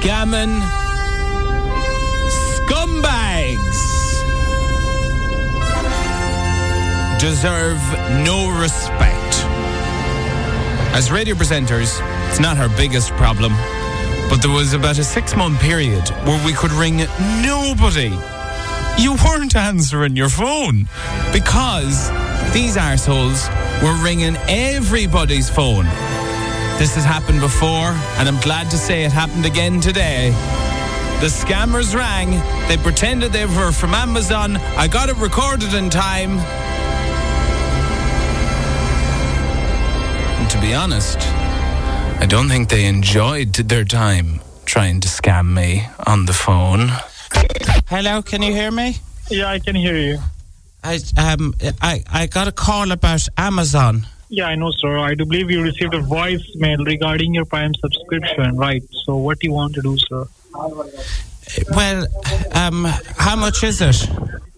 scamming scumbags deserve no respect. As radio presenters, it's not our biggest problem, but there was about a six month period where we could ring nobody. You weren't answering your phone because these arseholes were ringing everybody's phone. This has happened before, and I'm glad to say it happened again today. The scammers rang, they pretended they were from Amazon. I got it recorded in time. And to be honest, I don't think they enjoyed their time trying to scam me on the phone. Hello, can you hear me? Yeah, I can hear you. I um I, I got a call about Amazon. Yeah, I know, sir. I do believe you received a voicemail regarding your Prime subscription, right? So, what do you want to do, sir? Well, um, how much is it?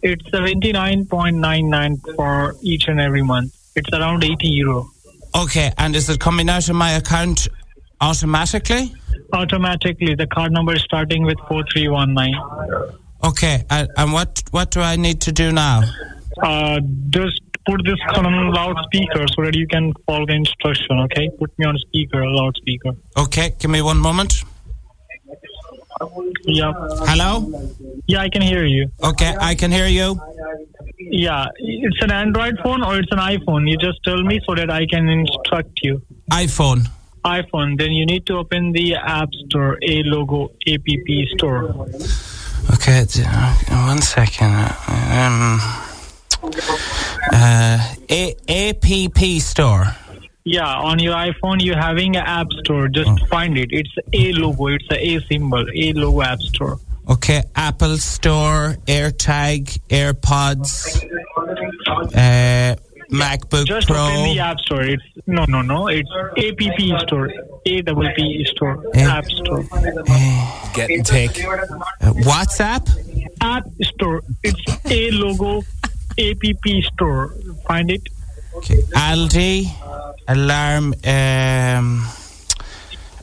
It's seventy nine point nine nine for each and every month. It's around eighty euro. Okay, and is it coming out of my account automatically? Automatically, the card number is starting with four three one nine. Okay, and, and what what do I need to do now? Uh, just put this on a loudspeaker so that you can follow the instruction. Okay, put me on speaker, a loudspeaker. Okay, give me one moment. Yeah. Hello? Yeah, I can hear you. Okay, I can hear you. Yeah, it's an Android phone or it's an iPhone. You just tell me so that I can instruct you. iPhone. iPhone, then you need to open the App Store, A logo APP Store. Okay, one second. Um, uh, A- APP store. Yeah, on your iPhone, you're having an App Store. Just find it. It's A logo. It's a A symbol. A logo App Store. Okay, Apple Store, AirTag, AirPods, uh, MacBook Just Pro. open the App Store. It's no, no, no. It's APP Store. A double P Store. A- App Store. Getting take. Uh, WhatsApp? App Store. It's A logo APP Store. Find it. Okay. Aldi, alarm. Um,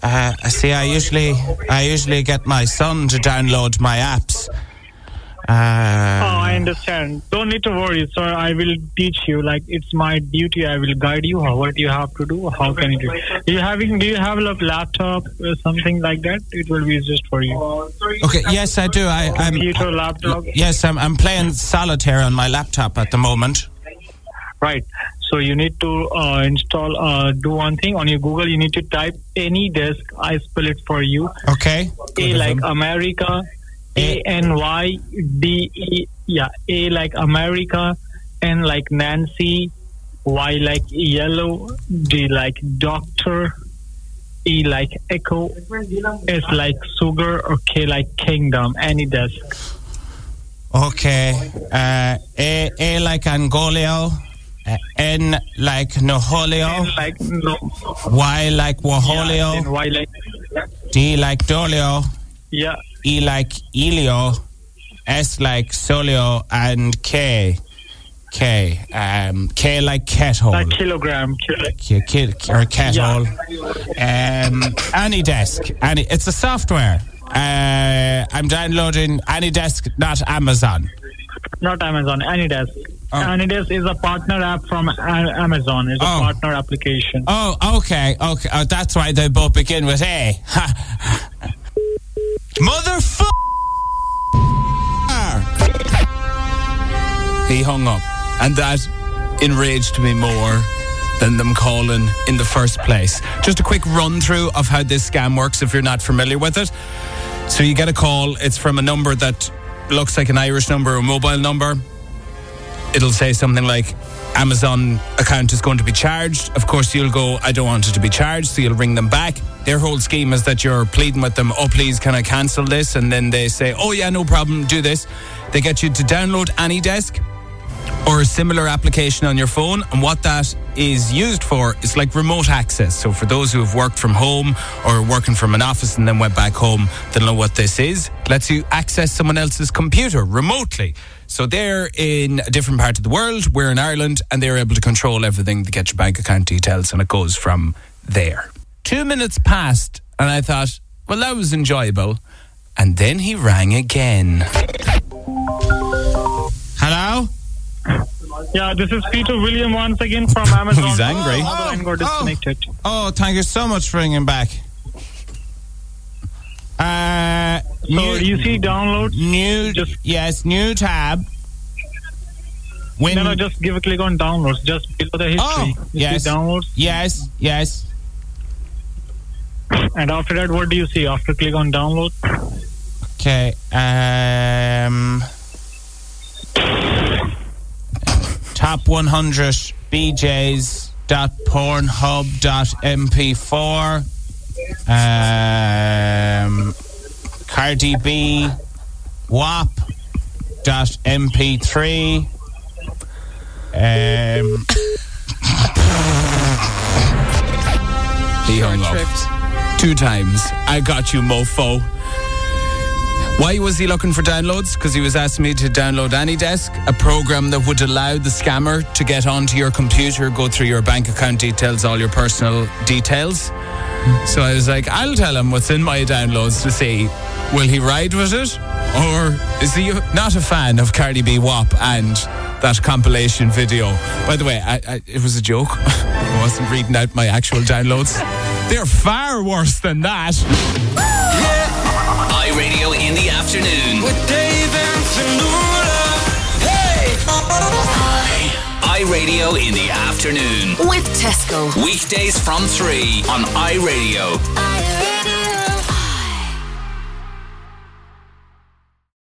uh, see, I usually, I usually get my son to download my apps. Oh, Uh, I understand. Don't need to worry, sir. I will teach you. Like it's my duty. I will guide you. How what you have to do. How can you do? Do you having? Do you have a laptop or something like that? It will be just for you. okay, yes, I do. I, I'm. Computer, laptop. Yes, I'm, I'm playing solitaire on my laptop at the moment. Right. So you need to uh, install. Uh, do one thing on your Google. You need to type any desk. I spell it for you. Okay. A Good like. America. A N Y D E. Yeah. A like America. N like Nancy. Y like yellow. D like doctor. E like echo. S like sugar. Or K like kingdom. Any desk. Okay. Uh, A, A like Angolio. Uh, N like Noholio. N like no. Y like Yeah, Waholio. then Y like D like Dolio. yeah. E like Elio, S like Solio, and K. K. Um, K like Kethole. Like kilogram. Kilo. K, K, or Kethole. Um, AnyDesk. Any, it's a software. Uh, I'm downloading AnyDesk, not Amazon. Not Amazon, Anydesk. Oh. Anydesk is a partner app from Amazon. It's a Oh. partner application. Oh, okay, okay. Oh, that's why they both begin with A. Ha. He hung up, and that enraged me more than them calling in the first place. Just a quick run through of how this scam works if you're not familiar with it. So you get a call, it's from a number that looks like an Irish number or a mobile number it'll say something like Amazon account is going to be charged. Of course, you'll go, I don't want it to be charged, so you'll ring them back. Their whole scheme is that you're pleading with them, oh, please, can I cancel this? And then they say, oh, yeah, no problem, do this. They get you to download AnyDesk or a similar application on your phone. And what that is used for is like remote access. So for those who have worked from home or working from an office and then went back home, they'll know what this is. It lets you access someone else's computer remotely. So they're in a different part of the world. We're in Ireland, and they're able to control everything. They get your bank account details, and it goes from there. Two minutes passed, and I thought, Well, that was enjoyable. And then he rang again. Yeah, this is Peter William once again from Amazon. He's angry. Other line got disconnected. Oh, thank you so much for ringing back. Uh, So new, you see downloads? new, just- yes, new tab. When, No, no, just give a click on downloads. Just below the history. Oh, yes. downloads. yes, yes. And after that, what do you see? After click on download, Okay. Um, top 100 BJs dot pornhub dot mp4 um cardi b wap dot mp3 um He hung up. Two times. I got you, mofo. Why was he looking for downloads? Because he was asking me to download AnyDesk, a program that would allow the scammer to get onto your computer, go through your bank account details, all your personal details. So I was like, I'll tell him what's in my downloads to see will he ride with it or is he not a fan of Cardi B WAP and that compilation video? By the way, I, I, it was a joke. I wasn't reading out my actual downloads. They're far worse than that. iRadio in the afternoon. With Dave and Fanula. Hey! iRadio in the afternoon. With Tesco. Weekdays from 3 on iRadio. iRadio.